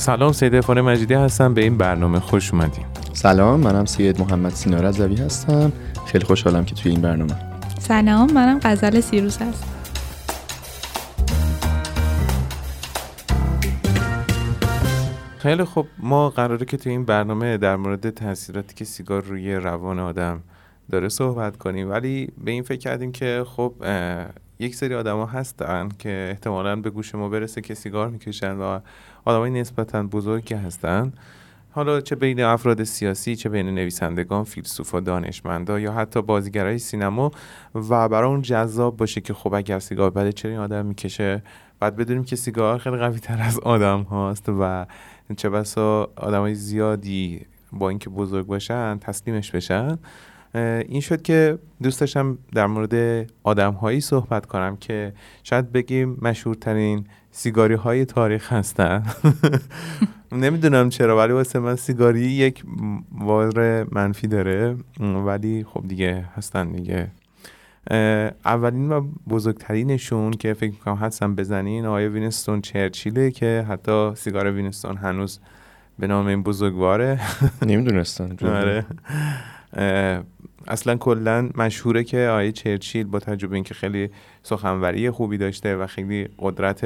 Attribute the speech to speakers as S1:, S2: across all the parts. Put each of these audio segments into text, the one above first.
S1: سلام سید افان مجیدی هستم. به این برنامه خوش اومدیم
S2: سلام منم سید محمد سینا رضوی هستم. خیلی خوشحالم که توی این برنامه.
S3: سلام منم غزل سیروس هستم.
S1: خیلی خب ما قراره که توی این برنامه در مورد تاثیراتی که سیگار روی روان آدم داره صحبت کنیم. ولی به این فکر کردیم که خب یک سری آدما هستن که احتمالا به گوش ما برسه که سیگار می‌کشن و آدمای نسبتا بزرگی هستن. حالا چه بین افراد سیاسی چه بین نویسندگان فیلسوفا دانشمندا یا حتی بازیگرای سینما و برای اون جذاب باشه که خب اگر سیگار بده چرا این آدم می‌کشه؟ بعد بدونیم که سیگار خیلی قوی تر از آدم هاست و چه بسا آدمای زیادی با اینکه بزرگ باشن تسلیمش بشن. این شد که دوست داشتم در مورد آدم هایی صحبت کنم که شاید بگیم مشهورترین سیگاری های تاریخ هستن. نمی‌دونم چرا ولی واسه من سیگاری یک وار منفی داره. ولی خب دیگه هستن دیگه. اولین و بزرگترینشون که فکر می‌کنم هستم بزنین آقای وینستون چرچیله که حتی سیگار وینستون هنوز به نام این بزرگواره.
S2: نمی‌دونستن.
S1: آره. اصلا کلا مشهوره که آقای چرچیل با تجربه اینکه خیلی سخنوری خوبی داشته و خیلی قدرت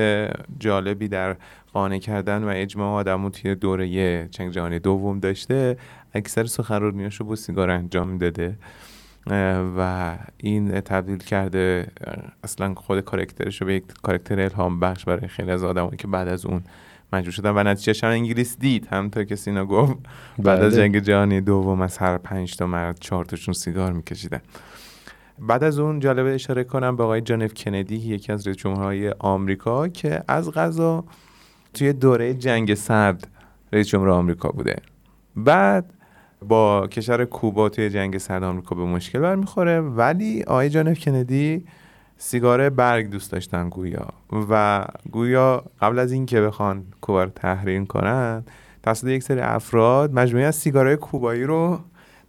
S1: جالبی در قانع کردن و اجماع آدمو توی دوره جنگ جهانی دوم داشته اکثر سخنرانیاشو با سیگار انجام داده. و این تبدیل کرده اصلا خود کارکترش رو به یک کارکتر الهام بخش برای خیلی از آدمایی که بعد از اون مجبور شدن و نتیجهش هم انگلیس دید. همونطور که سینا گفت بعد از
S2: بله.
S1: جنگ جهانی دوم از هر پنج تا مرد چهار تاشون سیگار میکشیدن. بعد از اون جالبه اشاره کنم به آقای جان اف کندی یکی از رئیس جمهورهای آمریکا که از غذا توی دوره جنگ سرد رئیس جمهور آمریکا بوده. بعد با کشور کوبا توی جنگ سرد آمریکا به مشکل برمیخوره. ولی آقای جان اف کندی سیگار برگ دوست داشتن گویا. و گویا قبل از اینکه بخوان کوبا رو تحریم کنن توسط یک سری افراد مجموعه از سیگارهای کوبایی رو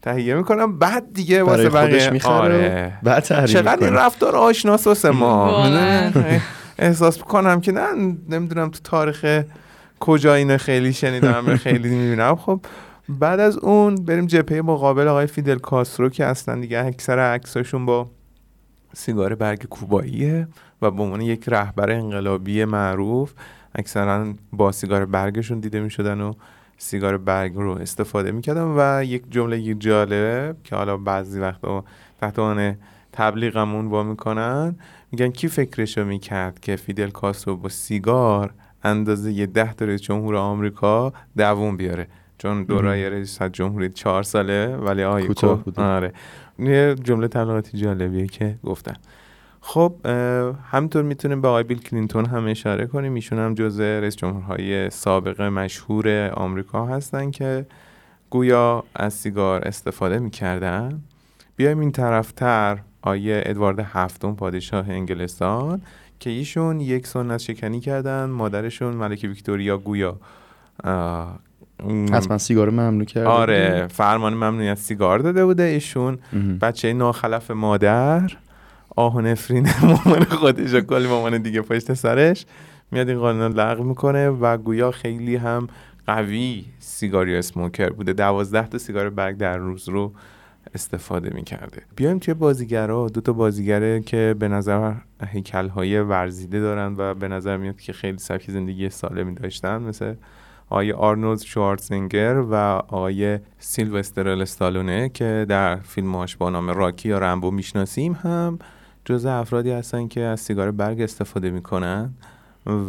S1: تهیه می‌کنن. بعد دیگه واسه بقیه
S2: می‌خره
S1: آره.
S2: بعد تحریم
S1: چقدر این رفتار آشناس واسه ما؟ احساس می‌کنم که نه نمی‌دونم تو تاریخ کجا اینو خیلی شنیدم خیلی می‌بینم. خب بعد از اون بریم جبهه مقابل آقای فیدل کاسترو که اصلا دیگه اکثر عکساشون با سیگار برگ کوباییه و به عنوان یک رهبر انقلابی معروف اکثرا با سیگار برگشون دیده می‌شدن و سیگار برگ رو استفاده می‌کردن و یک جمله جالب که حالا بعضی وقتا تحت عنوان تبلیغمون با می‌کنن میگن کی فکرشو می‌کرد که فیدل کاسترو با سیگار اندازه یه ده تا جمهور آمریکا دووم بیاره؟ چون دورای رئیس جمهوری چهار ساله ولی آقای
S2: کوتاه
S1: کو-
S2: بوده.
S1: آره. یه جمله تبلیغاتی جالبیه که گفتن. خب همینطور می‌تونیم به آقای بیل کلینتون هم اشاره کنیم. ایشون هم جزء رئیس جمهورهای سابق مشهور آمریکا هستن که گویا از سیگار استفاده می‌کردن. بیایم این طرفتر آیه ادوارد هفتم پادشاه انگلستان که ایشون یک سنت شکنی کردن. مادرشون ملکه ویکتوریا گویا
S2: حتما سیگار ممنوع کرده
S1: آره فرمان ممنوعیت سیگار داده بوده ایشون. بچه ناخلف مادر آه و نفرین مامان خودش و کلی مامان دیگه پشت سرش میاد این قانون لغو می‌کنه و گویا خیلی هم قوی سیگاری اسموکر بوده. دوازده تا سیگار برگ در روز رو استفاده می‌کرده. بیایم توی بازیگرا. دو تا بازیگره که به نظر هیکل های ورزیده دارن و به نظر میاد که خیلی سبک زندگی سالمی داشتن مثل آقای آرنولد شوارزنگر و آقای سیلوستر استالونه که در فیلماش با نام راکی یا رمبو می‌شناسیم هم جزء افرادی هستن که از سیگار برگ استفاده می‌کنن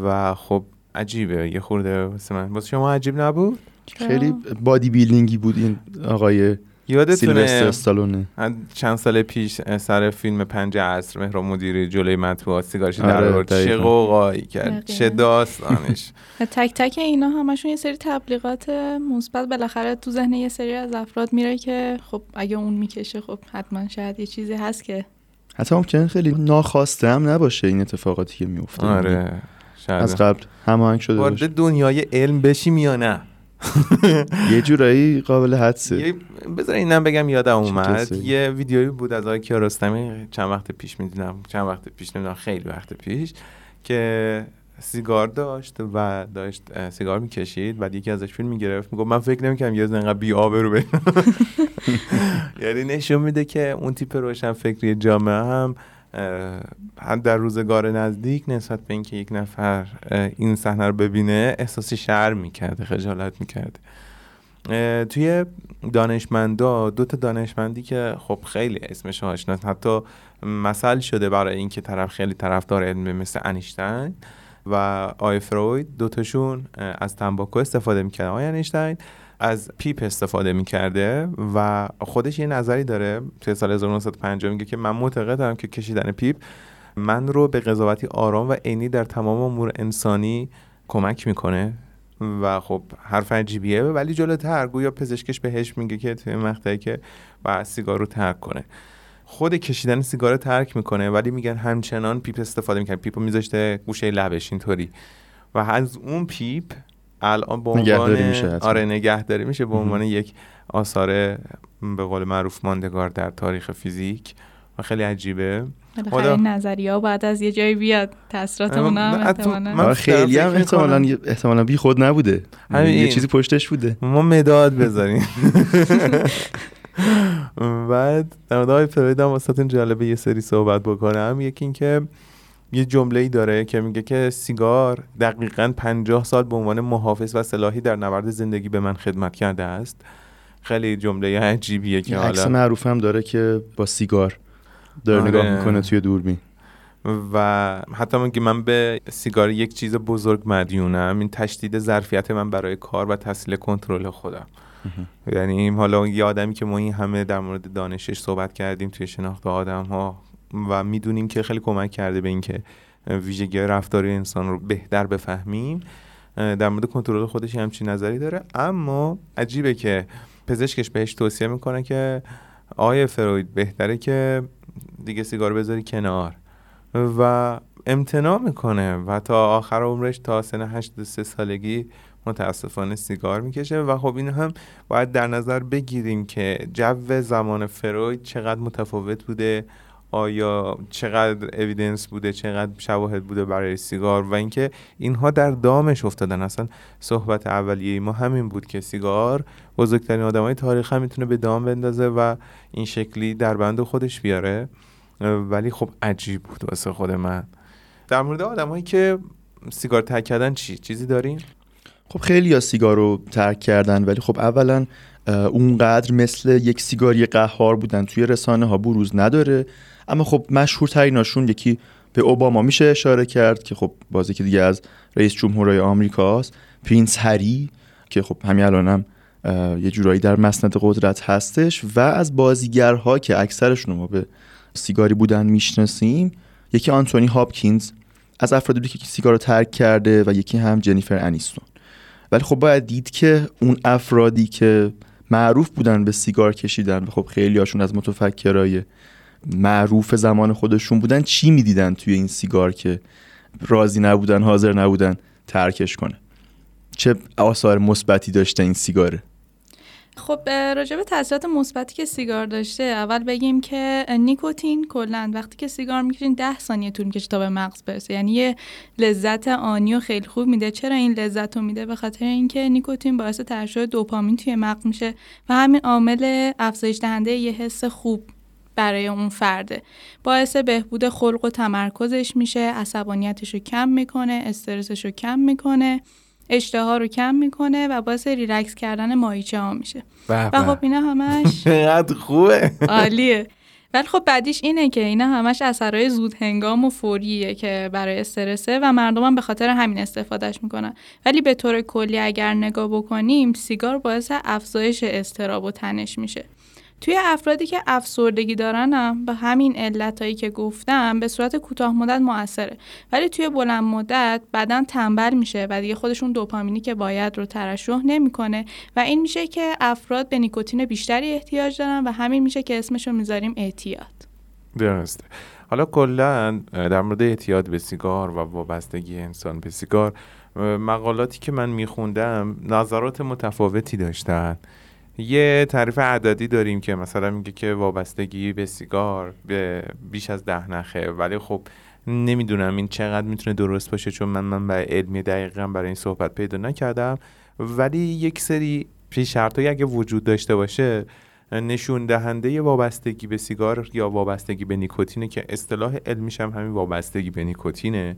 S1: و خب عجیبه. یه خورده واسه من. شما عجیب نبود؟
S2: خیلی بادی بیلدینگی بود این آقای
S1: یادتونه
S2: استالونه
S1: چند سال پیش سر فیلم پنج عصر مهران مدیری جلوی مطبوعات سیگارش
S2: آره،
S1: در آورد چه
S2: دقیقاً.
S1: قوقایی کرد. چه داستانش.
S3: تک تک اینا همشون یه سری تبلیغات مثبت بالاخره تو ذهن یه سری از افراد میره که خب اگه اون می‌کشه خب حتما شاید یه چیزی هست که
S2: حتی ممکنه خیلی ناخواسته هم نباشه این اتفاقاتی که میفته
S1: آره شاید.
S2: از قبل هماهنگ شده باشه.
S1: وارد دنیای علم بشیم یا نه؟
S2: یه جورایی قابل حدسه.
S1: بذار اینم بگم یادم اومد؟ یه ویدیویی بود از آقای کیارستمی چند وقت پیش می‌دونم چند وقت پیش نمی‌دونم خیلی وقت پیش که سیگار داشت و داشت سیگار می‌کشید بعد یکی ازش فیلم می‌گرفت. می‌گفت من فکر نمی‌کنم یه انقدر بی رو بشم یعنی نشون میده که اون تیپ روشن فکری جامعه هم در روزگار نزدیک نسبت به اینکه یک نفر این صحنه رو ببینه احساس شر می‌کرده خجالت می‌کرده. توی دانشمندا دو تا دانشمندی که خب خیلی اسمش آشناست حتی مثل شده برای اینکه طرف خیلی طرفدار علم مثل انیشتین و آی فروید دوتاشون از تنباکو استفاده می‌کردن. آی انیشتین از پیپ استفاده می‌کرده و خودش یه نظری داره توی سال 1950 میگه که من معتقدم که کشیدن پیپ من رو به قضاوتی آرام و عینی در تمام امور انسانی کمک می‌کنه. و خب حرف عجیبیه ولی جلوتر گویا پزشکش بهش میگه که توی مقطعی که باید سیگار رو ترک کنه. خود کشیدن سیگار ترک می‌کنه ولی میگن همچنان پیپ استفاده می‌کنه پیپ رو میذاشته گوشه لبش اینطوری. و از اون پیپ الان به عنوان میشه آره نگهداری میشه. به عنوان یک آثار به قول معروف ماندگار در تاریخ فیزیک. و خیلی عجیبه.
S3: بالاخره این نظریه ها بعد از یه جایی بیاد. تاثیرات هم
S2: آره، خیلی هم احتمالا احتمالا بی خود نبوده. یه چیزی پشتش بوده.
S1: ما مداد بذاریم بعد در مورد های فروید هم واسه جالبه یه سری صحبت بکنم. یکی اینکه یه جمله ای داره که میگه که سیگار دقیقا پنجاه سال به عنوان محافظ و سلاحی در نبرد زندگی به من خدمت کرده است. خیلی جمله عجیبیه که حالا
S2: عکس معروف هم داره که با سیگار داره آره. نگاه می‌کنه توی دوربین.
S1: و حتی من که من به سیگار یک چیز بزرگ مدیونم این تشدید ظرفیت من برای کار و تحصیل کنترل خودم. یعنی حالا یه آدمی که ما این همه در مورد دانشش صحبت کردیم توی شناخت آدم ها و می‌دونیم که خیلی کمک کرده به اینکه ویژگی رفتاری انسان رو بهتر بفهمیم در مورد کنترل خودش همچین نظری داره. اما عجیبه که پزشکش بهش توصیه می‌کنه که آیه فروید بهتره که دیگه سیگار بذاری کنار. و امتناع می‌کنه و تا آخر عمرش تا سن 83 سالگی متاسفانه سیگار می‌کشه. و خب این هم باید در نظر بگیریم که جو زمان فروید چقدر متفاوت بوده آیا چقدر اویدنس بوده چقدر شواهد بوده برای سیگار؟ و اینکه اینها در دامش افتادن. اصلا صحبت اولیه ما همین بود که سیگار بزرگترین آدمای تاریخ هم می‌تونه به دام بندازه و این شکلی در بند خودش بیاره. ولی خب عجیب بود واسه خود من. در مورد آدمایی که سیگار ترک کردن چی؟ چیزی دارین؟
S2: خب خیلیا سیگار رو ترک کردن ولی خب اولا اونقدر مثل یک سیگاری قهار بودن توی رسانه ها بروز نداره. اما خب مشهورتریناشون یکی به اوباما میشه اشاره کرد که خب بازی که دیگه از رئیس جمهورهای آمریکاست پرینس هری که خب همین الانم یه جورایی در مسند قدرت هستش و از بازیگرها که اکثرشون ما به سیگاری بودن می‌شناسیم یکی آنتونی هاپکینز از افرادی بوده که سیگار رو ترک کرده و یکی هم جنیفر انیستون. ولی خب باید دید که اون افرادی که معروف بودن به سیگار کشیدن و خب خیلی هاشون از متفکرای معروف زمان خودشون بودن چی می‌دیدن توی این سیگار که راضی نبودن حاضر نبودن ترکش کنه؟ چه آثار مثبتی داشته این سیگاره؟
S3: خب راجع به تاثیرات مثبتی که سیگار داشته اول بگیم که نیکوتین کلا وقتی که سیگار می‌کشین ده ثانیه طول می‌کشه تا به مغز برسه. یعنی یه لذت آنی و خیلی خوب میده. چرا این لذت رو میده؟ به خاطر اینکه نیکوتین باعث ترشح دوپامین توی مغز میشه و همین عامل افزایش دهنده یه حس خوب برای اون فرده. باعث بهبود خلق و تمرکزش میشه عصبانیتش رو کم می‌کنه استرسش رو کم می‌کنه اشتها رو کم می‌کنه و باعث ریلکس کردن ماهیچه ها میشه. و خب اینا همش
S1: خوبه.
S3: عالیه. ولی خب بعدیش اینه که اینا همش اثرهای زود هنگام و فوریه که برای استرسه و مردم هم به خاطر همین استفادهش می‌کنن. ولی به طور کلی اگر نگاه بکنیم سیگار باعث افزایش استراب و تنش میشه. توی افرادی که افسردگی دارن به همین علتهایی که گفتم به صورت کوتاه مدت موثره. ولی توی بلند مدت بدن تنبل میشه و دیگه خودشون دوپامینی که باید رو ترشح نمی‌کنه و این میشه که افراد به نیکوتین بیشتری احتیاج دارن و همین میشه که اسمشو می‌ذاریم اعتیاد.
S1: درسته. حالا کلا در مورد اعتیاد به سیگار و وابستگی انسان به سیگار مقالاتی که من میخوندم نظرات متفاوتی داشتن. یه تعریف عددی داریم که مثلا میگه که وابستگی به سیگار به بیش از ده نخه. ولی خب نمی‌دونم این چقدر می‌تونه درست باشه چون من من برای علمی دقیقا برای این صحبت پیدا نکردم. ولی یک سری شرط اگه وجود داشته باشه نشون دهنده وابستگی به سیگار یا وابستگی به نیکوتینه که اصطلاح علمیش هم همین وابستگی به نیکوتینه.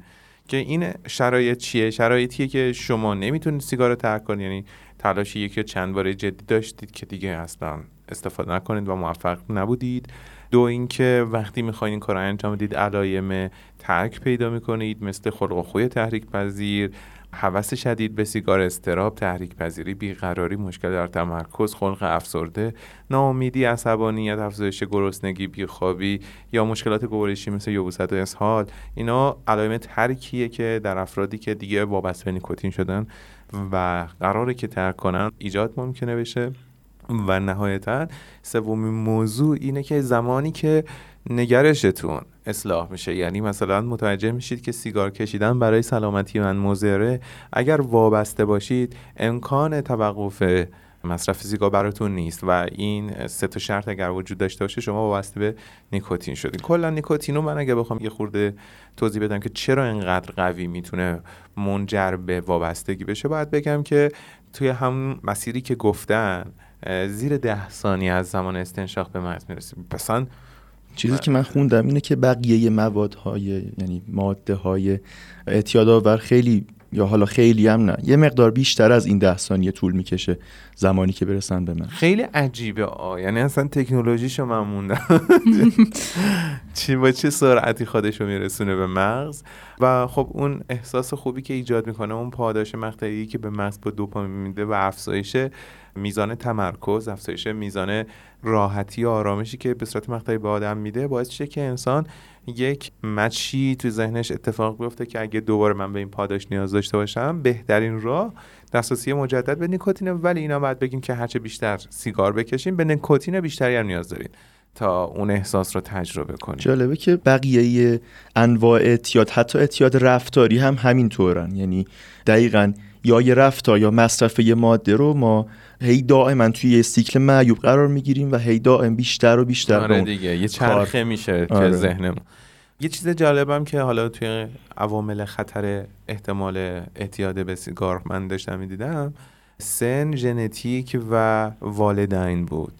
S1: که این شرایط چیه؟ شرایطیه که شما نمی‌تونید سیگار رو ترک کنید. یعنی تلاش یکی چند باره جدی داشتید که دیگه اصلا استفاده نکنید و موفق نبودید. دو اینکه وقتی می‌خواین این کار رو انجام بدید علایم ترک پیدا می‌کنید مثل خلق و خوی تحریک پذیر حوث شدید به سیگار استراب تحریک پذیری بیقراری مشکل در تمرکز خلق افسرده ناامیدی عصبانیت افزایش گرسنگی بیخوابی یا مشکلات گوارشی مثل یبوست و اسهال اینا علائم ترکیه که در افرادی که دیگه وابسته به نیکوتین شدن و قراره که ترک کنن ایجاد ممکنه بشه. و نهایتا سومین موضوع اینه که زمانی که نگرشتون اصلاح میشه. یعنی مثلا متوجه میشید که سیگار کشیدن برای سلامتی من مضره. اگر وابسته باشید امکان توقف مصرف سیگار براتون نیست و این سه تا شرط اگر وجود داشته باشه شما وابسته به نیکوتین شدید کلا نیکوتین رو من اگه بخوام یه خورده توضیح بدم که چرا اینقدر قوی می‌تونه منجر به وابستگی بشه باید بگم که توی هم مسیری که گفتن زیر ده ثانیه از زمان استنشاق به مغز می‌رسه. مثلا
S2: چیزی که من خوندم اینه که بقیه موادهای یعنی ماده های اعتیادآور خیلی یا حالا خیلی هم نه. یه مقدار بیشتر از این ده ثانیه طول می‌کشه زمانی که برسن به من.
S1: خیلی عجیبه. آ یعنی اصلا تکنولوژیشو من موندم چی با چه سرعتی خودشو میرسونه به مغز؟ و خب اون احساس خوبی که ایجاد می‌کنه اون پاداش مقطعی که به مغز با دوپامین میده و افزایش میزان تمرکز افزایش میزان راحتی و آرامشی که به صورت مقطعی به آدم میده باعث میشه که انسان یک مچی تو ذهنش اتفاق بیفته که اگه دوباره من به این پاداش نیاز داشته باشم بهترین راه دسترسی مجدد به نیکوتینه. ولی اینا باید بگیم که هرچه بیشتر سیگار بکشیم به نیکوتین بیشتری هم نیاز دارید تا اون احساس رو تجربه کنیم.
S2: جالبه که بقیه انواع اعتیاد حتی اعتیاد رفتاری هم همین طورن یعنی دقیقا یا یه رفتار یا مصرف یه ماده رو ما هی دائما توی یه سیکل معیوب قرار می‌گیریم و هی دائم بیشتر و بیشتر
S1: آره دیگه یه چرخه میشه آره. ذهنمون. یه چیز جالبم که حالا توی عوامل خطر احتمال اعتیاد به سیگار من داشتم می‌دیدم سن ژنتیک و والدین بود.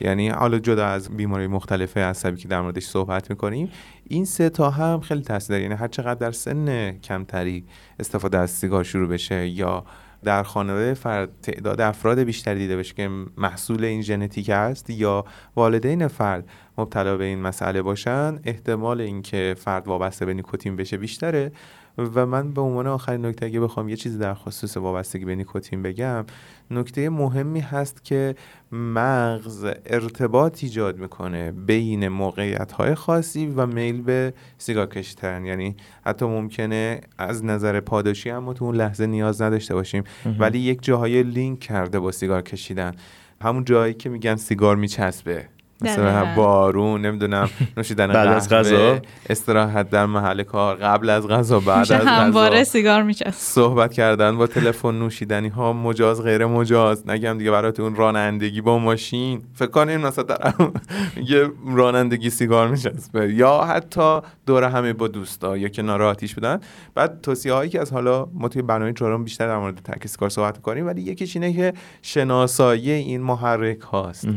S1: یعنی حالا جدا از بیماری مختلف عصبی که در موردش صحبت می‌کنیم این سه تا هم خیلی تاثیر داره یعنی هر چقدر در سن کمتری استفاده از سیگار شروع بشه یا در خانواده فرد تعداد افراد بیشتری دیده بشه که محصول این ژنتیک است یا والدین فرد مبتلا به این مسئله باشن احتمال اینکه فرد وابسته به نیکوتین بشه بیشتره. و من به عنوان آخرین نکته اگه بخوام یه چیزی در خصوص وابستگی به نیکوتین بگم نکته مهمی هست که مغز ارتباط ایجاد می‌کنه بین موقعیت های خاصی و میل به سیگار کشیدن. یعنی حتی ممکنه از نظر پاداشی هم تو اون لحظه نیاز نداشته باشیم ولی یک جاهای لینک کرده با سیگار کشیدن. همون جایی که میگن سیگار میچسبه. مثلا بارون نمی‌دونم نوشیدن
S2: بعد از غذا؟
S1: استراحت در محل کار قبل از غذا بعد از غذا.
S3: سیگار میچسب.
S1: صحبت کردن با تلفن نوشیدنی ها مجاز غیر مجاز. نگم دیگه براتون رانندگی با ماشین. فکر کنین مثلا یه رانندگی سیگار میچسبه. یا حتی دور همه با دوستا یا که ناراحتیش بودن. بعد توصیه هایی که از حالا ما توی برنامه چهارم بیشتر در مورد ترک سیگار صحبت کنیم ولی یکیش اینه که شناسایی این محرک هاست.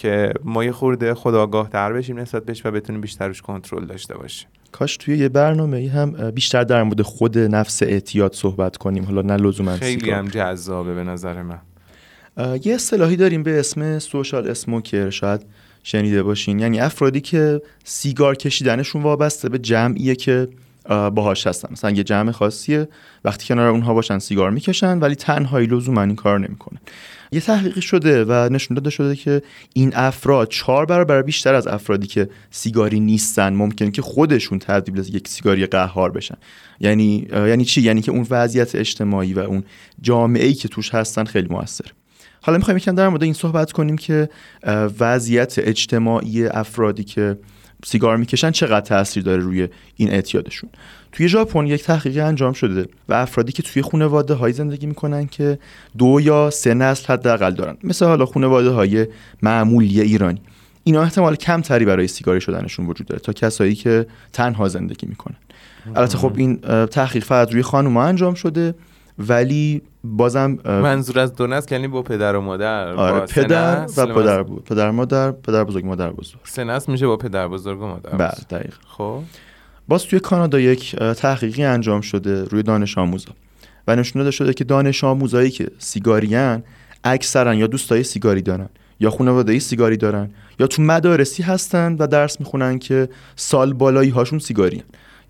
S1: که ما یه خورده خداگاه تر بشیم نسبت بهش و بتونیم بیشتر روش کنترل داشته باشیم.
S2: کاش توی یه برنامه هم بیشتر در مورد خود نفس اعتیاد صحبت کنیم. حالا نه لزوما
S1: خیلی هم جذابه به نظر من.
S2: یه اصطلاحی داریم به اسم سوشال اسموکر شاید شنیده باشین. یعنی افرادی که سیگار کشیدنشون وابسته به جمعیه که باهاش هستن. مثلا یه جمع خاصیه. وقتی کنار اونها باشن سیگار می‌کشن ولی تنهایی لزوما این کار نمی‌کنن. یه تحقیقی شده و نشون داده شده که این افراد چهار برابر بیشتر از افرادی که سیگاری نیستن ممکنه که خودشون تبدیل به یک سیگاری قهار بشن. یعنی یعنی چی؟ یعنی که اون وضعیت اجتماعی و اون جامعه ای که توش هستن خیلی موثر حالا می‌خوایم یکم در مورد این صحبت کنیم که وضعیت اجتماعی افرادی که سیگار می‌کشن چقدر تاثیر داره روی این اعتیادشون. توی ژاپن یک تحقیقی انجام شده و افرادی که توی خانواده های زندگی می‌کنن که دو یا سه نسل حداقل دارن. مثل حالا خانواده های معمولی ایرانی. اینا احتمال کمتری برای سیگاری شدنشون وجود داره تا کسایی که تنها زندگی می‌کنن. البته خب این تحقیق فقط روی خانوما انجام شده ولی بازم
S1: منظور از دو نسل یعنی با پدر و مادر
S2: آره پدر و پدر بود پدر مادر پدر بزرگ مادر بزرگ.
S1: سه نسل میشه با پدر بزرگ و مادر
S2: بله دقیق
S1: خب.
S2: باز توی کانادا یک تحقیقی انجام شده روی دانش آموزا. و نشون داده شده که دانش آموزایی که سیگاریان اکثرا یا دوستای سیگاری دارن یا خانواده سیگاری دارن یا تو مدارسی هستن و درس می‌خونن که سال بالایی هاشون سیگاری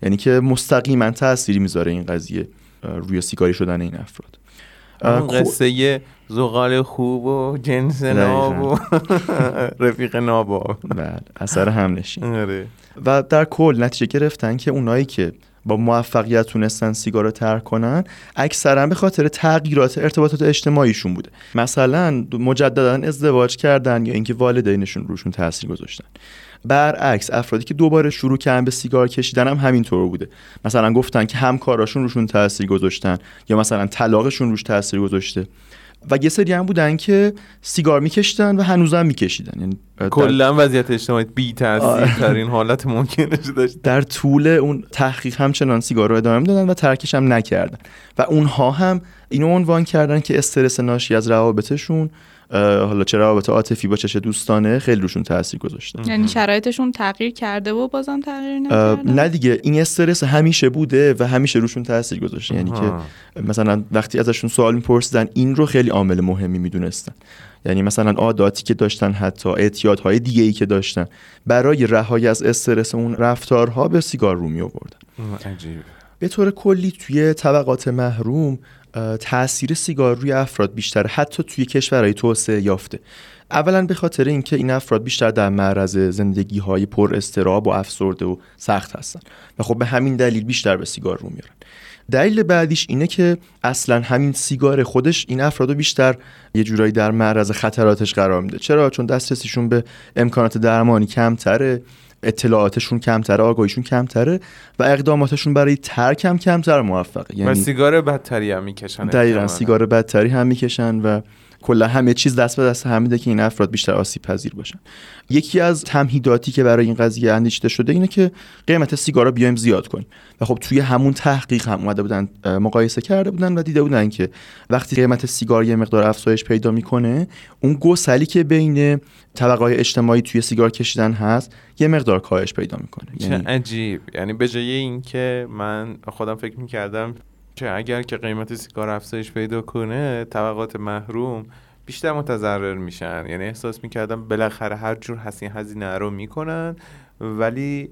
S2: یعنی که مستقیما تأثیری می‌ذاره این قضیه روی سیگاری شدن این افراد.
S1: اون قصه زغال خوب و جنس ناب و رفیق نابا
S2: بله اثر هم نشین.
S1: آره.
S2: و در کل نتیجه گرفتن که اونایی که با موفقیت تونستن سیگار رو ترک کنن اکثرا به خاطر تغییرات ارتباطات اجتماعیشون بوده. مثلا مجددا ازدواج کردن یا اینکه والدینشون روشون تاثیر گذاشتن. برعکس افرادی که دوباره شروع کردن به سیگار کشیدن هم همینطور بوده. مثلا گفتن که همکاراشون روشون تاثیر گذاشتن یا مثلا طلاقشون روش تاثیر گذاشته. و یه سری هم بودن که سیگار میکشیدن و هنوزم میکشیدن. یعنی
S1: کلا وضعیت اجتماعی بی ترین حالت ممکنش داشت.
S2: در طول اون تحقیق همچنان سیگار رو ادامه دادن و ترکش هم نکردن. و اونها هم اینو عنوان کردن که استرس ناشی از روابطشون حالا چه روابط عاطفی با چه دوستانه؟ خیلی روشون تاثیر گذاشته.
S3: یعنی شرایطشون تغییر کرده و بازم تغییر نکرده
S2: نه دیگه این استرس همیشه بوده و همیشه روشون تاثیر گذاشته. یعنی که مثلا وقتی ازشون سوال میپرسیدن این رو خیلی عامل مهمی می‌دونستن. یعنی مثلا عاداتی که داشتن حتی اعتیادهای دیگه ای که داشتن برای رهایی از استرس اون رفتارها به سیگار رو می آوردن به طور کلی توی طبقات محروم تاثیر سیگار روی افراد بیشتر حتی توی کشورهای توسعه یافته. اولا به خاطر اینکه این افراد بیشتر در معرض زندگی های پر استراب و افسرده و سخت هستن و خب به همین دلیل بیشتر به سیگار رو میارن. دلیل بعدیش اینه که اصلا همین سیگار خودش این افراد بیشتر یه جورایی در معرض خطراتش قرار میده. چرا؟ چون دسترسیشون به امکانات درمانی کمتره. اطلاعاتشون کمتره آگاهیشون کمتره و اقداماتشون برای ترک هم کمتر موفقه.
S1: یعنی و سیگار بدتری هم می‌کشن
S2: دقیقا سیگار بدتری هم می‌کشن و کلا همه چیز دست به دست همیده که این افراد بیشتر آسیب پذیر باشن. یکی از تمهیداتی که برای این قضیه اندیشیده شده اینه که قیمت سیگارا بیایم زیاد کنیم. و خب توی همون تحقیق هم اومده بودن مقایسه کرده بودن و دیده بودن که وقتی قیمت سیگار یه مقدار افزایش پیدا می‌کنه اون گسلی که بین طبقه اجتماعی توی سیگار کشیدن هست یه مقدار کاهش پیدا می‌کنه.
S1: چه یعنی... عجیب. یعنی به جای اینکه من خودم فکر می‌کردم که اگر که قیمت سیگار افزایش پیدا کنه طبقات محروم بیشتر متضرر میشن. یعنی احساس می‌کردم بالاخره هر جور هزینه هزینه رو می‌کنن ولی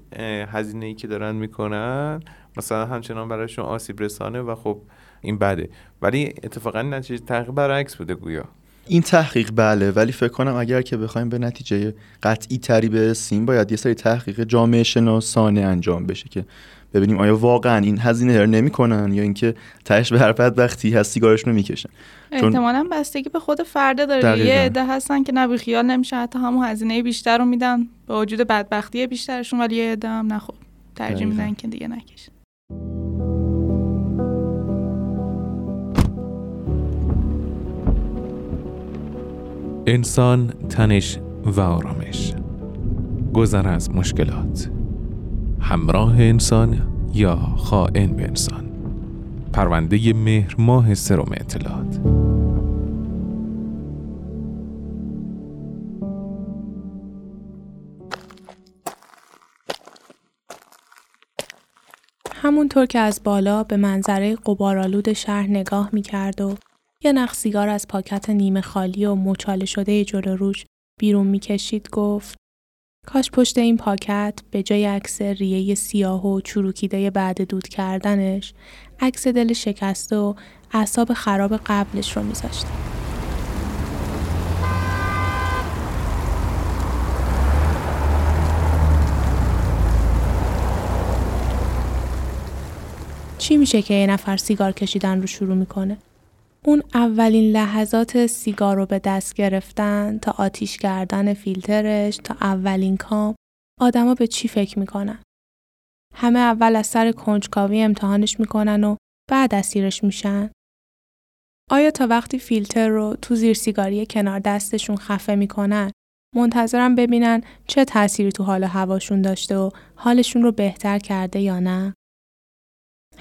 S1: هزینه ای که دارن می‌کنن مثلا همچنان برایشون آسیب رسانه و خب این بده. ولی اتفاقا نتیجه تحقیق برعکس بوده گویا.
S2: این تحقیق بله ولی فکر کنم اگر که بخوایم به نتیجه قطعی تری برسیم باید یه سری تحقیق جامعه شناسانه انجام بشه که ببینیم آیا واقعا این هزینه رو نمی‌کنن یا اینکه تهش به هر وقتی هست سیگارشون رو می‌کشن.
S3: احتمالا بستگی به خود فرده داره. یه عده هستن که نبی خیال نمیشه حتی همون هزینه بیشتر رو میدن. با وجود بدبختی بیشترشون ولی یه عده هم نخود ترجیح میدن که دیگه نکشن.
S4: انسان تنش و آرامش. گذر از مشکلات. همراه انسان یا خائن به انسان؟ پرونده مهر ماه سرم اطلاعات.
S5: همونطور که از بالا به منظره قبارالود شهر نگاه می کرد و یه نخ سیگار از پاکت نیمه خالی و مچاله شده جلو روش بیرون می‌کشید گفت کاش پشت این پاکت به جای عکس ریه سیاه و چروکیده بعد دود کردنش عکس دل شکسته و اعصاب خراب قبلش رو میذاشته. چی میشه که یه نفر سیگار کشیدن رو شروع می‌کنه؟ اون اولین لحظات سیگار رو به دست گرفتن تا آتیش کردن فیلترش تا اولین کام آدما به چی فکر می‌کنن؟ همه اول از سر کنجکاوی امتحانش می‌کنن و بعد اسیرش میشن؟ آیا تا وقتی فیلتر رو تو زیر سیگاری کنار دستشون خفه می‌کنن منتظرم ببینن چه تأثیری تو حال هواشون داشته و حالشون رو بهتر کرده یا نه.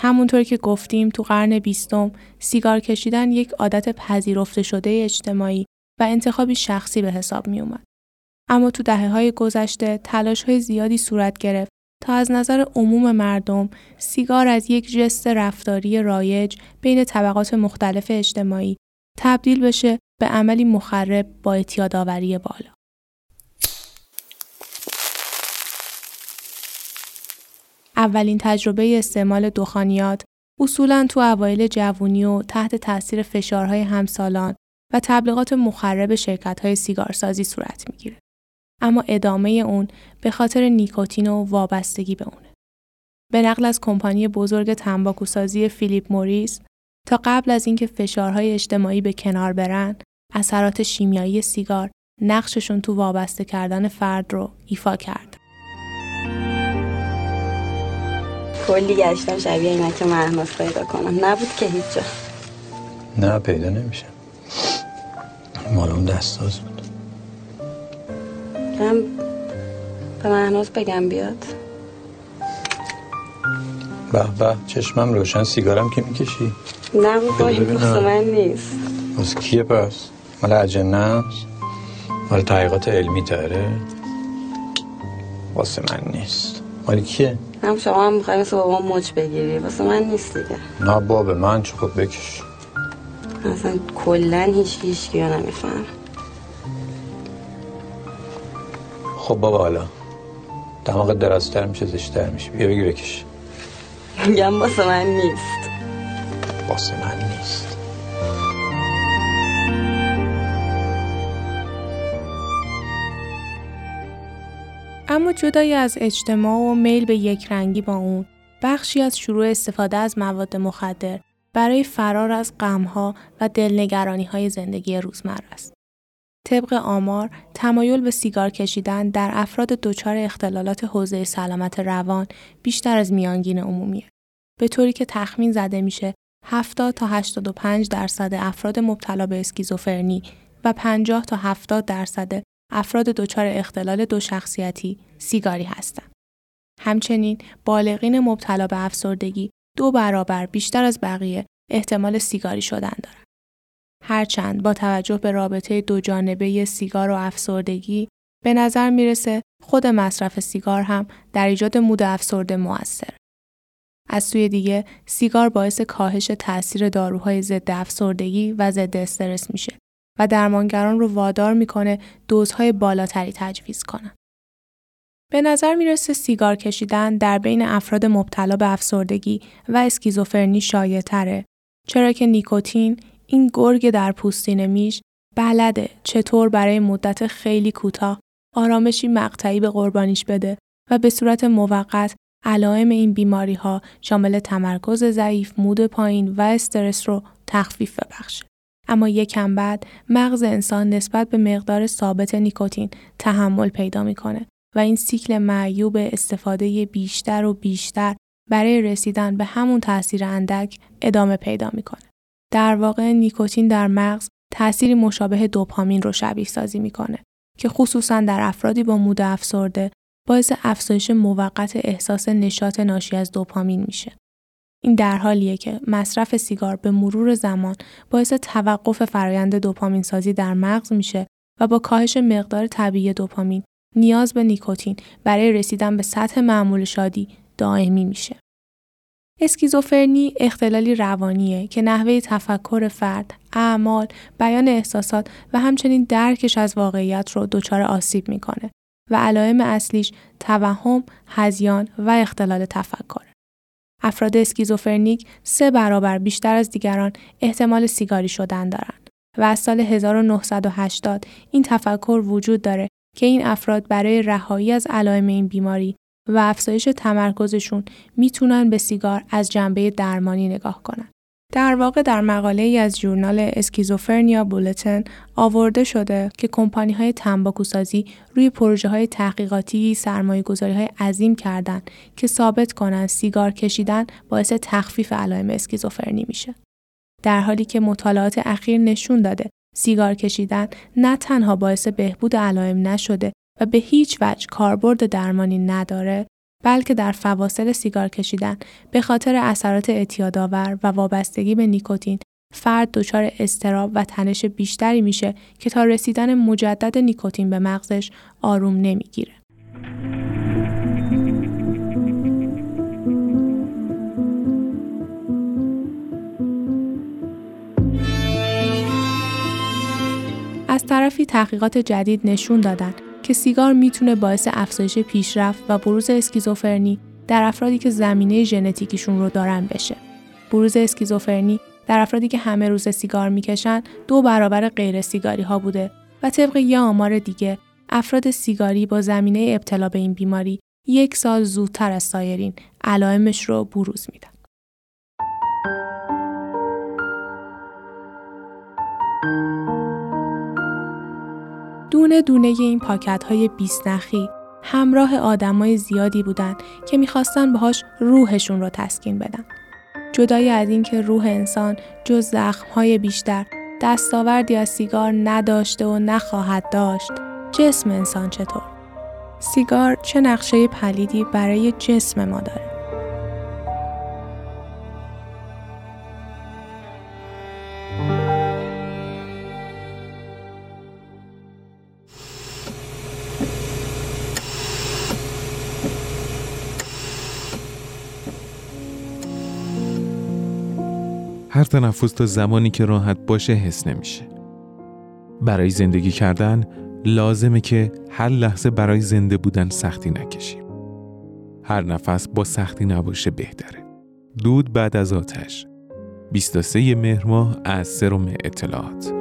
S5: همونطور که گفتیم تو قرن بیستم سیگار کشیدن یک عادت پذیرفته شده اجتماعی و انتخابی شخصی به حساب می اومد. اما تو دهه های گذشته تلاش های زیادی صورت گرفت تا از نظر عموم مردم سیگار از یک جست رفتاری رایج بین طبقات مختلف اجتماعی تبدیل بشه به عملی مخرب با اعتیادآوری بالا. اولین تجربه استعمال دخانیات اصولا تو اوایل جوونی و تحت تاثیر فشارهای همسالان و تبلیغات مخرب شرکت های سیگارسازی صورت می‌گیره. اما ادامه اون به خاطر نیکوتین و وابستگی به اونه. به نقل از کمپانی بزرگ تنباکوسازی فیلیپ موریس تا قبل از اینکه فشارهای اجتماعی به کنار برن، اثرات شیمیایی سیگار نقششون تو وابسته کردن فرد رو ایفا کرد.
S6: کلی گشتم شبیه اینا که مهناز پیدا کنم. نبود که هیچ جا.
S7: نه پیدا نمیشه. مال اون دستاز بود.
S6: من به مهناز بگم بیاد.
S7: به به چشمم روشن سیگارم که می‌کشی؟
S6: نه بابا این من نیست.
S7: از کیه پس؟ مال اجنه مال تحقیقات علمی داره واسه من نیست. مال کیه؟
S6: هم شما هم میخوایی مثل بابا مچ بگیری. واسه من نیست دیگه.
S7: نه بابا من چه خب بکش.
S6: اصلا کلا هیچ هیچ کیو نمیفهم
S7: خب بابا حالا دماغ درازتر میشه زشتر میشه. بیا بگی بکش.
S6: میگم واسه من نیست.
S7: واسه من نیست.
S5: اما جدای از اجتماع و میل به یک رنگی با اون بخشی از شروع استفاده از مواد مخدر برای فرار از غمها و دلنگرانی های زندگی روزمره است. طبق آمار، تمایل به سیگار کشیدن در افراد دچار اختلالات حوزه سلامت روان بیشتر از میانگین عمومیه. به طوری که تخمین زده میشه 70 تا 85 درصد افراد مبتلا به اسکیزوفرنی و 50 تا 70 درصد افراد دچار اختلال دو شخصیتی سیگاری هستند. همچنین بالغین مبتلا به افسردگی دو برابر بیشتر از بقیه احتمال سیگاری شدن دارند. هرچند با توجه به رابطه دو جانبه سیگار و افسردگی به نظر می‌رسه خود مصرف سیگار هم در ایجاد مود افسرده موثر. از سوی دیگه سیگار باعث کاهش تاثیر داروهای ضد افسردگی و ضد استرس میشه و درمانگران رو وادار می‌کنه دوزهای بالاتری تجویز کنن. به نظر می‌رسه سیگار کشیدن در بین افراد مبتلا به افسردگی و اسکیزوفرنی شایع تره چرا که نیکوتین این گرگ در پوستین میش بلده چطور برای مدت خیلی کوتاه آرامشی مقطعی به قربانیش بده و به صورت موقت علائم این بیماری ها شامل تمرکز ضعیف، مود پایین و استرس رو تخفیف ببخشه. اما یکم بعد مغز انسان نسبت به مقدار ثابت نیکوتین تحمل پیدا می‌کنه و این سیکل معیوب استفاده بیشتر و بیشتر برای رسیدن به همون تاثیر اندک ادامه پیدا می‌کنه. در واقع نیکوتین در مغز تأثیری مشابه دوپامین رو شبیه سازی می‌کنه که خصوصا در افرادی با مود افسرده باعث افزایش موقت احساس نشاط ناشی از دوپامین میشه. این در حالیه که مصرف سیگار به مرور زمان باعث توقف فرایند دوپامین سازی در مغز میشه و با کاهش مقدار طبیعی دوپامین نیاز به نیکوتین برای رسیدن به سطح معمول شادی دائمی میشه. اسکیزوفرنی اختلالی روانیه که نحوه تفکر فرد، اعمال، بیان احساسات و همچنین درکش از واقعیت رو دچار آسیب می‌کنه و علائم اصلیش توهم، هزیان و اختلال تفکر. افراد اسکیزوفرنیک سه برابر بیشتر از دیگران احتمال سیگاری شدن دارند و از سال 1980 این تفکر وجود داره که این افراد برای رهایی از علائم این بیماری و افزایش تمرکزشون می‌تونن به سیگار از جنبه درمانی نگاه کنن. در واقع در مقاله ای از ژورنال اسکیزوفرنیا بولتن آورده شده که کمپانی های تنباکوسازی روی پروژه های تحقیقاتی سرمایه گذاری های عظیم کردند که ثابت کنند سیگار کشیدن باعث تخفیف علائم اسکیزوفرنی میشه. در حالی که مطالعات اخیر نشون داده سیگار کشیدن نه تنها باعث بهبود علائم نشده و به هیچ وجه کاربرد درمانی نداره بلکه در فواصل سیگار کشیدن به خاطر اثرات اعتیادآور و وابستگی به نیکوتین فرد دچار استراب و تنش بیشتری میشه که تا رسیدن مجدد نیکوتین به مغزش آروم نمی‌گیره. از طرفی تحقیقات جدید نشون دادن که سیگار می‌تونه باعث افزایش پیشرفت و بروز اسکیزوفرنی در افرادی که زمینه ژنتیکیشون رو دارن بشه. بروز اسکیزوفرنی در افرادی که همه روز سیگار می‌کشن دو برابر غیر سیگاری ها بوده و طبق یه آمار دیگه افراد سیگاری با زمینه ابتلا به این بیماری یک سال زودتر از سایرین علائمش رو بروز میدن. دونه دونه این پاکت های بیست نخی همراه آدمای زیادی بودن که می‌خواستن باهاش روحشون رو تسکین بدن. جدای از اینکه روح انسان جز زخمهای بیشتر دستاوردی از سیگار نداشته و نخواهد داشت جسم انسان چطور؟ سیگار چه نقشه پلیدی برای جسم ما داره؟
S4: هر تنفس تا زمانی که راحت باشه حس نمیشه. برای زندگی کردن لازمه که هر لحظه برای زنده بودن سختی نکشیم. هر نفس با سختی نباشه بهتره. دود بعد از آتش 23 مهر ماه از سرم اطلاعات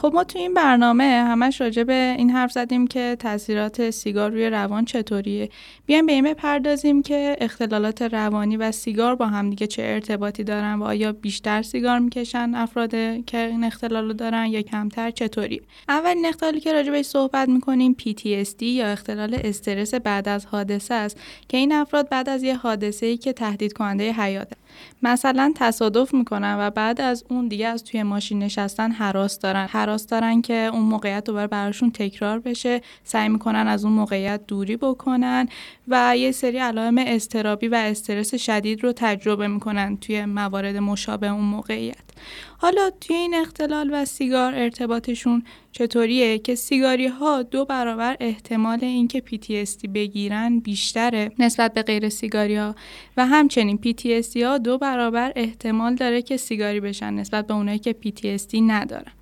S3: خب ما تو این برنامه همش راجع به این حرف زدیم که تاثیرات سیگار روی روان چطوریه. بیایم به این بپردازیم که اختلالات روانی و سیگار با هم دیگه چه ارتباطی دارن و آیا بیشتر سیگار می‌کشن افراد که این اختلال رو دارن یا کمتر چطوری؟ اولین اختلالی که راجع بهش صحبت می‌کنیم PTSD یا اختلال استرس بعد از حادثه است که این افراد بعد از یه حادثه ای که تهدید کننده حیاته. مثلا تصادف می‌کنن و بعد از اون دیگه از توی ماشین نشستن حراس دارن. حراس دارن که اون موقعیت دوباره براشون تکرار بشه. سعی می‌کنن از اون موقعیت دوری بکنن و یه سری علائم استرابی و استرس شدید رو تجربه می‌کنن توی موارد مشابه اون موقعیت. حالا توی این اختلال و سیگار ارتباطشون چطوریه؟ که سیگاری ها دو برابر احتمال اینکه PTSD بگیرن بیشتره نسبت به غیر سیگاری ها و همچنین PTSD ها دو برابر احتمال داره که سیگاری بشن نسبت به اونایی که PTSD ندارن.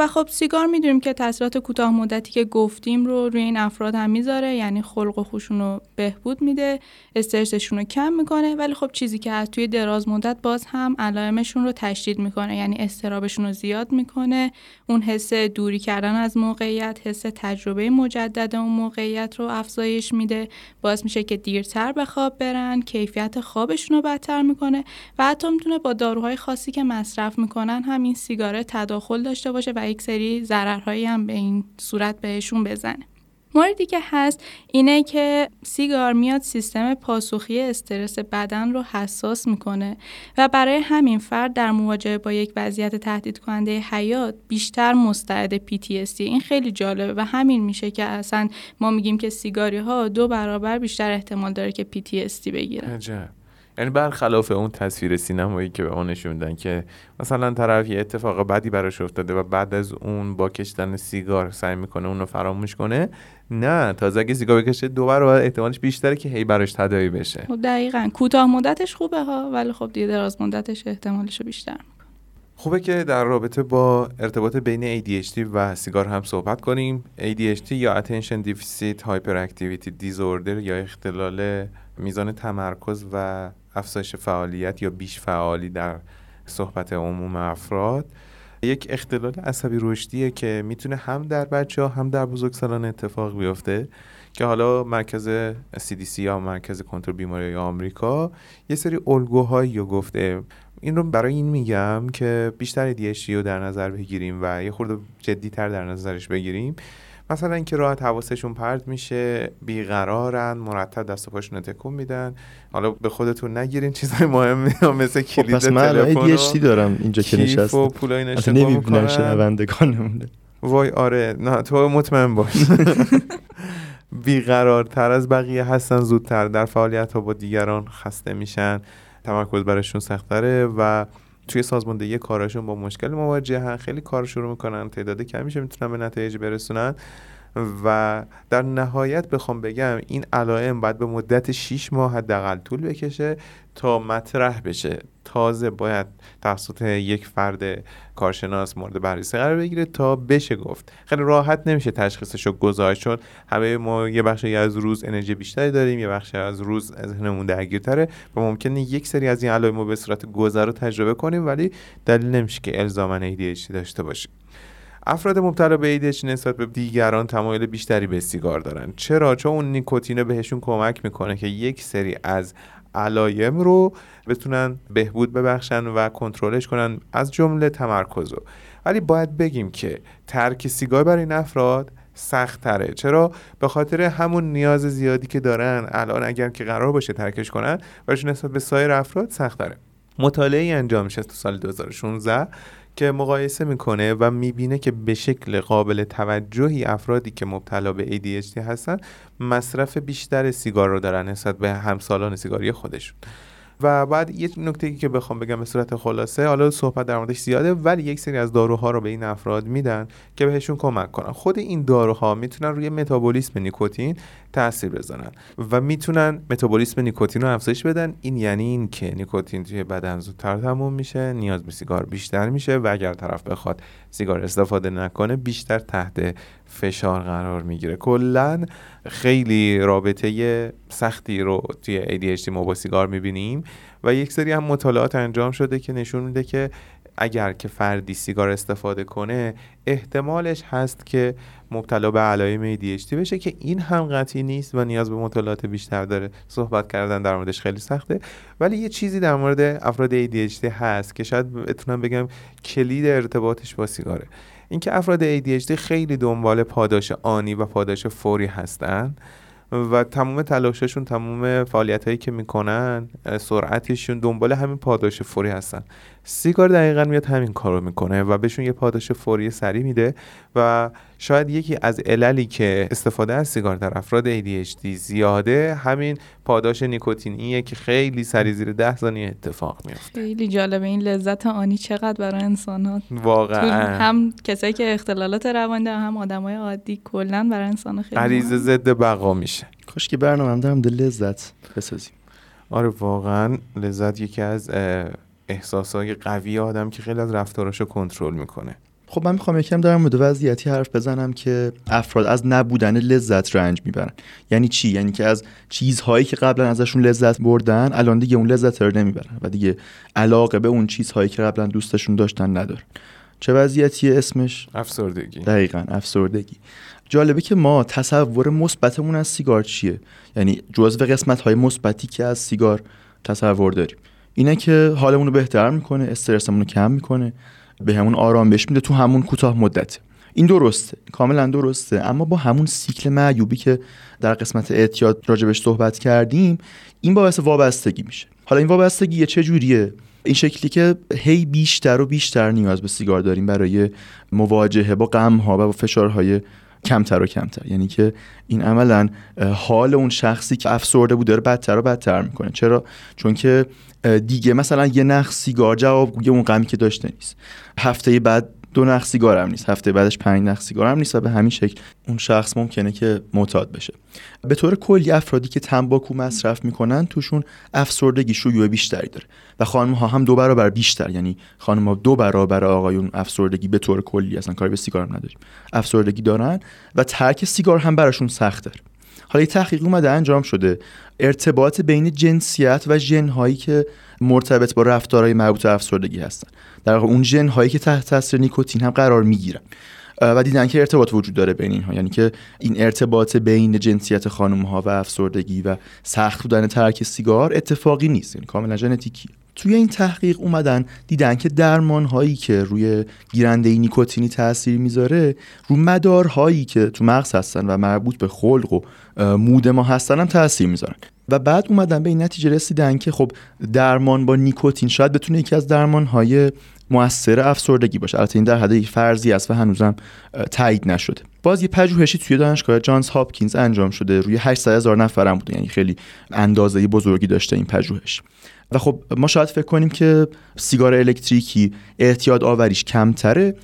S3: و خب سیگار می‌دونیم که تاثیرات کوتاه مدتی که گفتیم رو روی این افراد هم می‌ذاره یعنی خلق و خوشون رو بهبود میده استرسشون رو کم می‌کنه ولی خب چیزی که از توی دراز مدت باز هم علائمشون رو تشدید می‌کنه یعنی استرابشون رو زیاد می‌کنه. اون حس دوری کردن از موقعیت حس تجربه مجدد اون موقعیت رو افزایش میده. باعث میشه که دیرتر به خواب برن کیفیت خوابشون رو بدتر می‌کنه و حتی می‌تونه با داروهای خاصی که مصرف می‌کنن همین سیگاره تداخل داشته باشه و یک سری ضررهایی هم به این صورت بهشون بزنه. موردی که هست اینه که سیگار میاد سیستم پاسخی استرس بدن رو حساس می‌کنه و برای همین فرد در مواجهه با یک وضعیت تهدید کننده حیات بیشتر مستعد PTSD این خیلی جالبه و همین میشه که اصلا ما میگیم که سیگاری ها دو برابر بیشتر احتمال داره که PTSD بگیرن.
S1: یعنی برخلاف اون تصویر سینمایی که به ما نشوندن که مثلا طرف یه اتفاق بدی براش افتاده و بعد از اون با کشتن سیگار سعی می‌کنه اونو فراموش کنه نه تازه اگه سیگار بکشه دو برابر احتمالش بیشتره که هی براش تداعی بشه.
S3: خب دقیقا. کوتاه مدتش خوبه ها ولی خب دیگه دراز مدتش احتمالش بیشتر
S1: خوبه که در رابطه با ارتباط بین ADHD و سیگار هم صحبت کنیم. ADHD یا Attention Deficit Hyperactivity Disorder یا اختلال میزان تمرکز و افزایش فعالیت یا بیش فعالی در صحبت عموم افراد. یک اختلال عصبی رشدیه که می‌تونه هم در بچه ها هم در بزرگسالان اتفاق بیفته که حالا مرکز CDC یا مرکز کنترل بیماری آمریکا یه سری الگوهایی رو گفته. این رو برای این میگم که بیشتر دیشی رو در نظر بگیریم و یه خورده جدیتر در نظرش بگیریم. مثلا اینکه راحت حواسشون پرت میشه بیقرارن مرتب دست و پاشون تکون میدن. حالا به خودتون نگیرین چیزای مهمی مثل کلید
S2: خب پس من
S1: تلفن
S2: دارم اینجا که نشستم
S1: و پولای
S2: شنوندگانمونه
S1: وای آره. نه تو مطمئن باش. بیقرارتر از بقیه هستن زودتر در فعالیت ها با دیگران خسته میشن. تمرکز برشون سختره و توی سازماندهی کارشون با مشکل مواجهن خیلی کار شروع می‌کنن تعداد کمی می‌تونن به نتایج برسونن. و در نهایت بخوام بگم این علائم باید به مدت 6 ماه حداقل طول بکشه تا مطرح بشه. تازه باید توسط یک فرد کارشناس مورد بررسی قرار بگیره تا بشه گفت. خیلی راحت نمیشه تشخیصش رو گذاشت چون همه ما یه بخشی از روز انرژی بیشتری داریم یه بخشی از روز ذهنمون درگیرتره و ممکنه یک سری از این علائم رو به صورت گذر رو تجربه کنیم ولی دلیل نمیشه که الزاما ADHD داشته باشیم. افراد مبتلا به ADHD نسبت به دیگران تمایل بیشتری به سیگار دارن. چرا؟ چون اون نیکوتین بهشون کمک می‌کنه که یک سری از علایم رو بتونن بهبود ببخشن و کنترلش کنن از جمله تمرکز رو. ولی باید بگیم که ترک سیگار برای این افراد سخت تره چرا؟ به خاطر همون نیاز زیادی که دارن الان اگر که قرار باشه ترکش کنن برایشون نسبت به سایر افراد سخت تره مطالعه انجام میشه تو سال 2016 که مقایسه می‌کنه و می‌بینه که به شکل قابل توجهی افرادی که مبتلا به ADHD هستن مصرف بیشتر سیگار رو دارن نسبت به همسالان سیگاری خودشون. و بعد یه نکته که بخوام بگم به صورت خلاصه حالا صحبت در موردش زیاده ولی یک سری از داروها رو به این افراد میدن که بهشون کمک کنن. خود این داروها می‌تونن روی متابولیسم نیکوتین تاثیر بزنن و می‌تونن متابولیسم نیکوتین رو افزایش بدن. این یعنی این که نیکوتین توی بدن زودتر تموم میشه نیاز به سیگار بیشتر میشه و اگر طرف بخواد سیگار استفاده نکنه بیشتر تحت فشار قرار می‌گیره. کلا خیلی رابطه سختی رو توی ADHD ما با سیگار می‌بینیم و یک سری هم مطالعات انجام شده که نشون میده که اگر که فردی سیگار استفاده کنه احتمالش هست که مبتلا به علائم ADHD بشه که این هم قطعی نیست و نیاز به مطالعات بیشتر داره. صحبت کردن در موردش خیلی سخته. ولی یه چیزی در مورد افراد ADHD هست که شاید بتونم بگم کلید ارتباطش با سیگاره. اینکه افراد ADHD خیلی دنبال پاداش آنی و پاداش فوری هستن و تمام تلاششون تمام فعالیت هایی که می‌کنن سرعتشون دنبال همین پاداش فوری هستن. سیگار دقیقا میاد همین کار رو می‌کنه و بهشون یه پاداش فوری سریع میده و شاید یکی از عللی که استفاده از سیگار در افراد ADHD زیاده همین پاداش نیکوتینیه که خیلی سریع زیر ده ثانیه اتفاق میفته
S3: خیلی جالبه این لذت آنی چقدر برای انسان ها
S1: واقعا
S3: هم کسایی که اختلالات روان دارن هم آدمای عادی کلا برای انسان خیلی
S1: غریزه ضد بقا میشه.
S2: کاش که برنامه هم دارم لذت بسازیم.
S1: آره واقعا لذت یکی از احساسای قوی آدم که خیلی از رفتاراشو کنترل می‌کنه.
S2: خب من می‌خوام یکم در مورد وضعیتی حرف بزنم که افراد از نبودن لذت رنج می‌برن. یعنی چی؟ یعنی که از چیزهایی که قبلا ازشون لذت بردن الان دیگه اون لذت رو نمی‌برن و دیگه علاقه به اون چیزهایی که قبلا دوستشون داشتن ندارن. چه وضعیتی اسمش؟
S1: افسردگی.
S2: دقیقا افسردگی. جالبه که ما تصور مثبتمون از سیگار چیه؟ یعنی جزو قسمت های مثبتی که از سیگار تصور داریم. اینه که حالمون رو بهتر می‌کنه استرسمون رو کم می‌کنه به همون آرامش میده تو همون کوتاه مدت. این درسته کاملا درسته. اما با همون سیکل معیوبی که در قسمت اعتیاد راجبش صحبت کردیم این باعث وابستگی میشه. حالا این وابستگی چه جوریه؟ این شکلی که هی بیشتر و بیشتر نیاز به سیگار داریم برای مواجهه با غم ها و با فشارهای کمتر و کمتر. یعنی که این عملا حال اون شخصی که افسرده بود داره بدتر و بدتر می‌کنه. چرا؟ چون که دیگه مثلا یه نخ سیگار جوابگوی اون غمی که داشته نیست. هفته بعد دو نخ سیگار هم نیست. هفته بعدش پنج نخ سیگار هم نیست و به همین شکل اون شخص ممکنه که معتاد بشه. به طور کلی افرادی که تنباکو مصرف می‌کنن توشون افسردگی شیوع بیشتری داره و خانم ها هم دو برابر بیشتر. یعنی خانم ها دو برابر آقایون افسردگی به طور کلی اصلا کاری به سیگار هم نداریم. افسردگی دارن و ترک سیگار هم براشون سخت داره حالا یه تحقیق اومده انجام شده. ارتباط بین جنسیت و ژنهایی که مرتبط با رفتارهای مربوط به افسردگی هستن. در واقع اون ژنهایی که تحت تاثیر نیکوتین هم قرار می‌گیرن. و دیدن که ارتباط وجود داره بین اینها. یعنی که این ارتباط بین جنسیت خانم ها و افسردگی و سخت بودن ترک سیگار اتفاقی نیست. یعنی کاملا ژنتیکی توی این تحقیق اومدن دیدن که درمان هایی که روی گیرنده نیکوتینی تاثیر می‌ذاره رو مدارهایی که تو مغز هستن و مربوط به خلق و مود ما هستن هم تاثیر می‌ذارن. و بعد اومدن به این نتیجه رسیدن که خب درمان با نیکوتین شاید بتونه یکی از درمان های موثر افسردگی باشه. البته این در حد یک فرضی است و هنوزم تایید نشده. باز یه پژوهشی توی دانشگاه جانز هاپکینز انجام شده. روی 800 هزار نفرم بوده. یعنی خیلی اندازه بزرگی داشته این پژوهش. و خب ما شاید فکر کنیم که سیگار الکتریکی اعتیاد آوریش کمتره.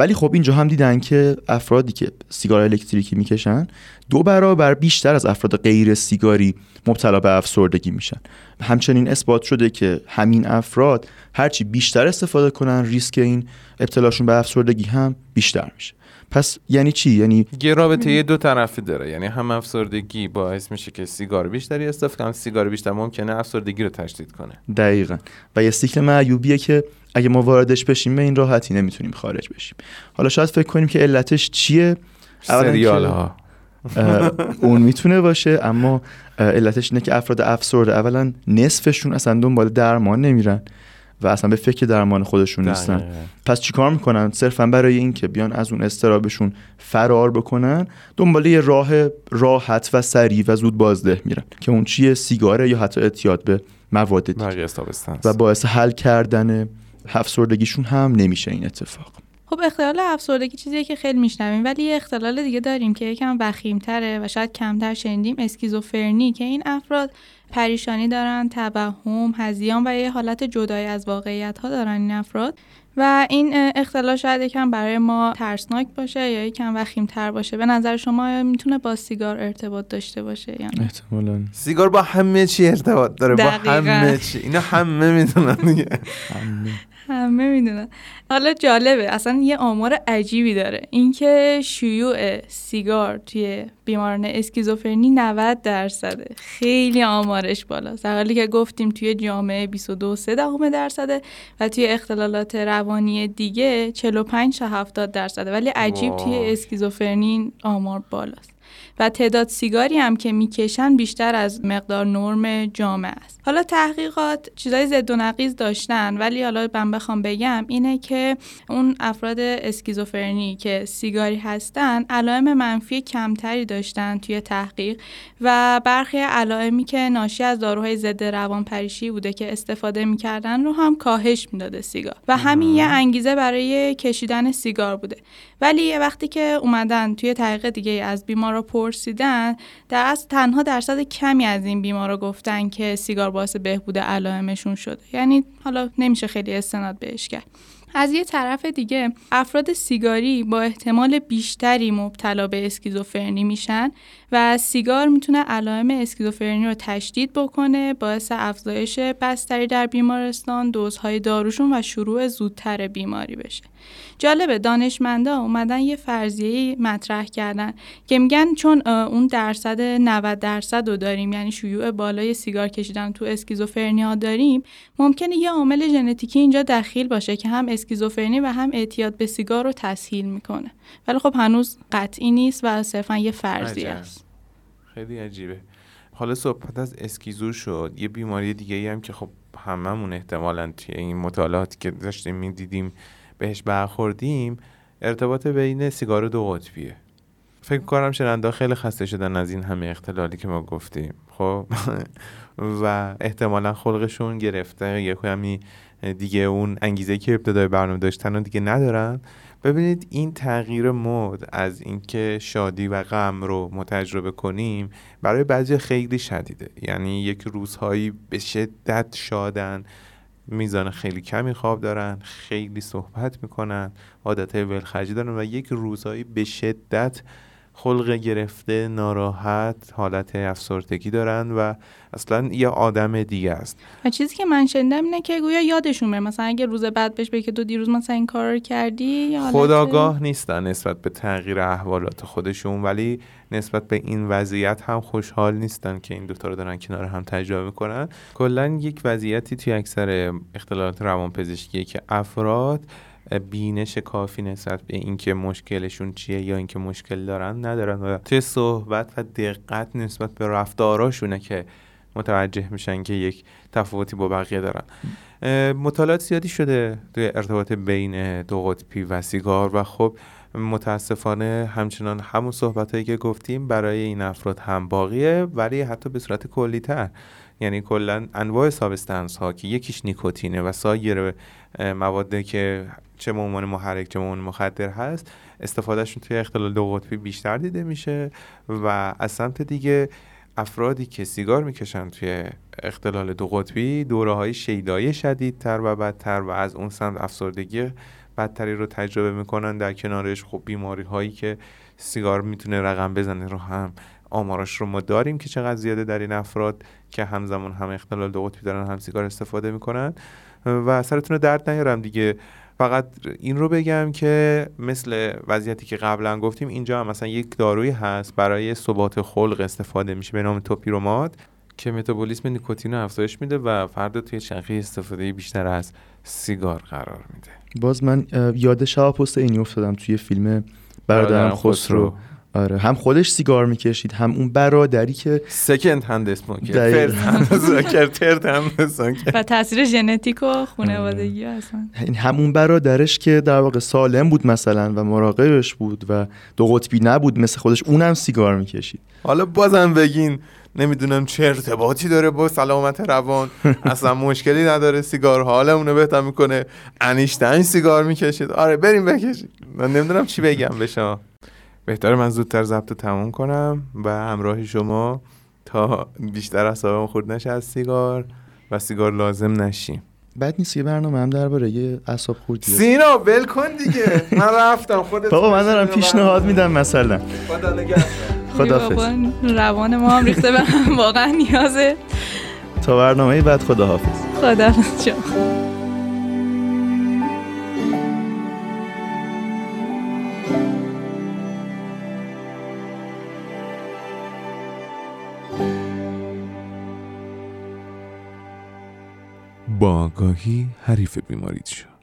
S2: ولی خب اینجا هم دیدن که افرادی که سیگار الکتریکی می‌کشن دو برابر بیشتر از افراد غیر سیگاری مبتلا به افسردگی میشن. همچنین اثبات شده که همین افراد هرچی بیشتر استفاده کنن ریسک این ابتلاشون به افسردگی هم بیشتر میشه. پس یعنی چی؟ یعنی
S1: یه رابطه یه دو طرفی داره. یعنی هم افسردگی باعث میشه که سیگار بیشتری استفاده کنن. سیگار بیشتر ممکنه افسردگی رو تشدید کنه.
S2: دقیقا. و یه سیکل معیوبیه که اگه ما واردش بشیم به این راحتی نمی‌تونیم خارج بشیم. حالا شاید فکر کنیم که علتش چیه؟
S1: سریال ها
S2: اون می‌تونه باشه اما علتش اینه که افراد افسرده. اولا نصفشون اصلا دنبال درمان نمیرن و اصلا به فکر درمان خودشون نیستن. پس چیکار می‌کنن؟ صرفا برای اینکه بیان از اون استرابشون فرار بکنن دنبال یه راه راحت و سریع و زود بازده میرن که اون چیه؟ سیگاره یا حتی اعتیاد به مواد و باعث حل کردن افسردگیشون هم نمیشه این اتفاق.
S3: خب اختلال افسردگی چیزیه که خیلی میشنویم ولی یه اختلال دیگه داریم که یکم وخیمتره و شاید کمتر شنیدیم اسکیزوفرنی که این افراد پریشانی دارن توهم هزیان و یه حالت جدای از واقعیت ها دارن این افراد. و این اختلال شاید یکم برای ما ترسناک باشه یا یکم وخیم تر باشه. به نظر شما می‌تونه با سیگار ارتباط داشته باشه یعنی
S2: احتمالاً.
S1: سیگار با همه چی ارتباط داره
S3: دقیقا.
S1: با همه چی. اینا همه می‌دونن دیگه.
S3: همه می‌دونن. حالا جالبه اصلا یه آمار عجیبی داره. اینکه شیوع سیگار توی بیماران اسکیزوفرنی 90 درصده. خیلی آمارش بالا در حالی که گفتیم توی جامعه 22 3 درصده و توی اختلالات روانی دیگه 45 تا 70 درصده. ولی عجیب توی اسکیزوفرنی آمار بالاست. و تعداد سیگاری هم که می‌کشن بیشتر از مقدار نرم جامعه است. حالا تحقیقات چیزای ضد و نقیض داشتن ولی حالا من بخوام بگم اینه که اون افراد اسکیزوفرنی که سیگاری هستن علائم منفی کمتری داشتن توی تحقیق و برخی علائمی که ناشی از داروهای ضد روانپریشی بوده که استفاده می‌کردن رو هم کاهش می‌داده سیگار. و همین یه انگیزه برای کشیدن سیگار بوده. ولی یه وقتی که اومدن توی تحقیق دیگه از بیمارا پرسیدن در اصل تنها درصد کمی از این بیمارا گفتن که سیگار باعث بهبود علائمشون شده. یعنی حالا نمیشه خیلی استناد بهش کرد. از یه طرف دیگه افراد سیگاری با احتمال بیشتری مبتلا به اسکیزوفرنی میشن و سیگار می‌تونه علائم اسکیزوفرنی رو تشدید بکنه باعث افزایش بستری در بیمارستان دوزهای داروشون و شروع زودتر بیماری بشه. جالبه دانشمندا اومدن یه فرضیه مطرح کردن که میگن چون اون درصد 90 درصد رو داریم یعنی شیوع بالای سیگار کشیدن تو اسکیزوفرنی ها داریم ممکنه یه عامل ژنتیکی اینجا دخیل باشه که هم اسکیزوفرنی و هم اعتیاد به سیگار رو تسهیل می‌کنه. ولی خب هنوز قطعی نیست و صرفا یه فرضیه است.
S1: خیلی عجیبه. حالا صحبت از اسکیزو شد. یه بیماری دیگه ای هم که خب هممون احتمالا توی این مطالعاتی که داشتیم می‌دیدیم بهش برخوردیم ارتباط بین سیگار دو قطبیه. فکر کنم شننده خیلی خسته شدن از این همه اختلالی که ما گفتیم. خب؟ و احتمالا خلقشون گرفته. یه کمی دیگه اون انگیزه که ابتدای برنامه داشتن و دیگه ندارن. ببینید این تغییر مد از اینکه شادی و غم رو متجربه کنیم برای بعضی خیلی شدیده. یعنی یک روزهایی به شدت شادن. میزان خیلی کمی خواب دارن خیلی صحبت می‌کنن عادت ولخرجی دارن و یک روزهایی به شدت خلق گرفته ناراحت حالت افسردگی دارن و اصلا یه آدم دیگه است.
S3: و چیزی که من شنیدم اینه که گویا یادشون میره مثلا اگه روز بعد بهش بگه که تو دیروز مثلا این کار رو کردی یا حالت-
S1: خداگاه نیستن نسبت به تغییر احوالات خودشون ولی نسبت به این وضعیت هم خوشحال نیستن که این دوتا رو دارن کنار هم تجربه می‌کنن. کلا یک وضعیتی توی اکثر اختلالات روانپزشکیه که افراد بینش کافی نسبت به اینکه مشکلشون چیه یا اینکه مشکل دارن ندارن و توی صحبت و دقت نسبت به رفتاراشونه که متوجه میشن که یک تفاوتی با بقیه دارن. مطالعات زیادی شده توی ارتباط بین دو قطبی و سیگار و خب متاسفانه همچنان همون صحبت هایی که گفتیم برای این افراد هم باقیه ولی حتی به صورت کلی تر یعنی کلا انواع substance ها که یکیش نیکوتینه و سایر مواد که چه به عنوان محرک چه مخدر هست استفاده‌شون توی اختلال دو قطبی بیشتر دیده میشه و از سمت دیگه افرادی که سیگار می‌کشن توی اختلال دو قطبی دوره های شیدایی شدیدتر و بدتر و از اون سمت افسردگی بدتری رو تجربه می‌کنن در کنارش خب بیماری هایی که سیگار می‌تونه رقم بزنه رو هم آمارش رو ما داریم که چقدر زیاده در این افراد که همزمان هم اختلال دو قطبی دارن هم سیگار استفاده می‌کنن. و سرتون درد نیارم دیگه. فقط این رو بگم که مثل وضعیتی که قبلا گفتیم اینجا هم مثلا یک دارویی هست برای ثبات خلق استفاده میشه به نام توپیرومات. که متابولیسم نیکوتین رو افزایش میده و فرد توی چرخه استفاده بیشتر از سیگار قرار میده.
S2: باز من یاد شب پست اینی افتادم توی فیلم برادرم خسرو. آره هم خودش سیگار می‌کشید هم اون برادری که
S1: سکند هند اسموکر فرد هند
S3: و تاثیر ژنتیک و خانوادگی اصلا.
S2: این همون برادرش که در واقع سالم بود مثلا و مراقبش بود و دو قطبی نبود مثل خودش اونم سیگار می‌کشید.
S1: حالا بازم بگین نمی‌دونم چه ارتباطی داره با سلامت روان. اصلا مشکلی نداره سیگار حالمونو بهتر می‌کنه. انیشتین سیگار می‌کشید. آره بریم بکشید. من نمی‌دونم چی بگم به شما. بهتر من زودتر ضبط تموم کنم و همراه شما تا بیشتر اصابم خورد نشه از سیگار و سیگار لازم نشیم
S2: بعد نیست یه برنامه هم درباره یه اعصاب خوردی.
S1: سینا ول کن دیگه. من رفتم. خودت
S2: بابا من دارم پیشنهاد میدم مثلا.
S3: خدا روان ما هم ریخته به هم. واقعا نیازه.
S2: تا برنامه بعد خدا حافظ
S3: خدا
S4: با آگاهی حریف بیماریت شو.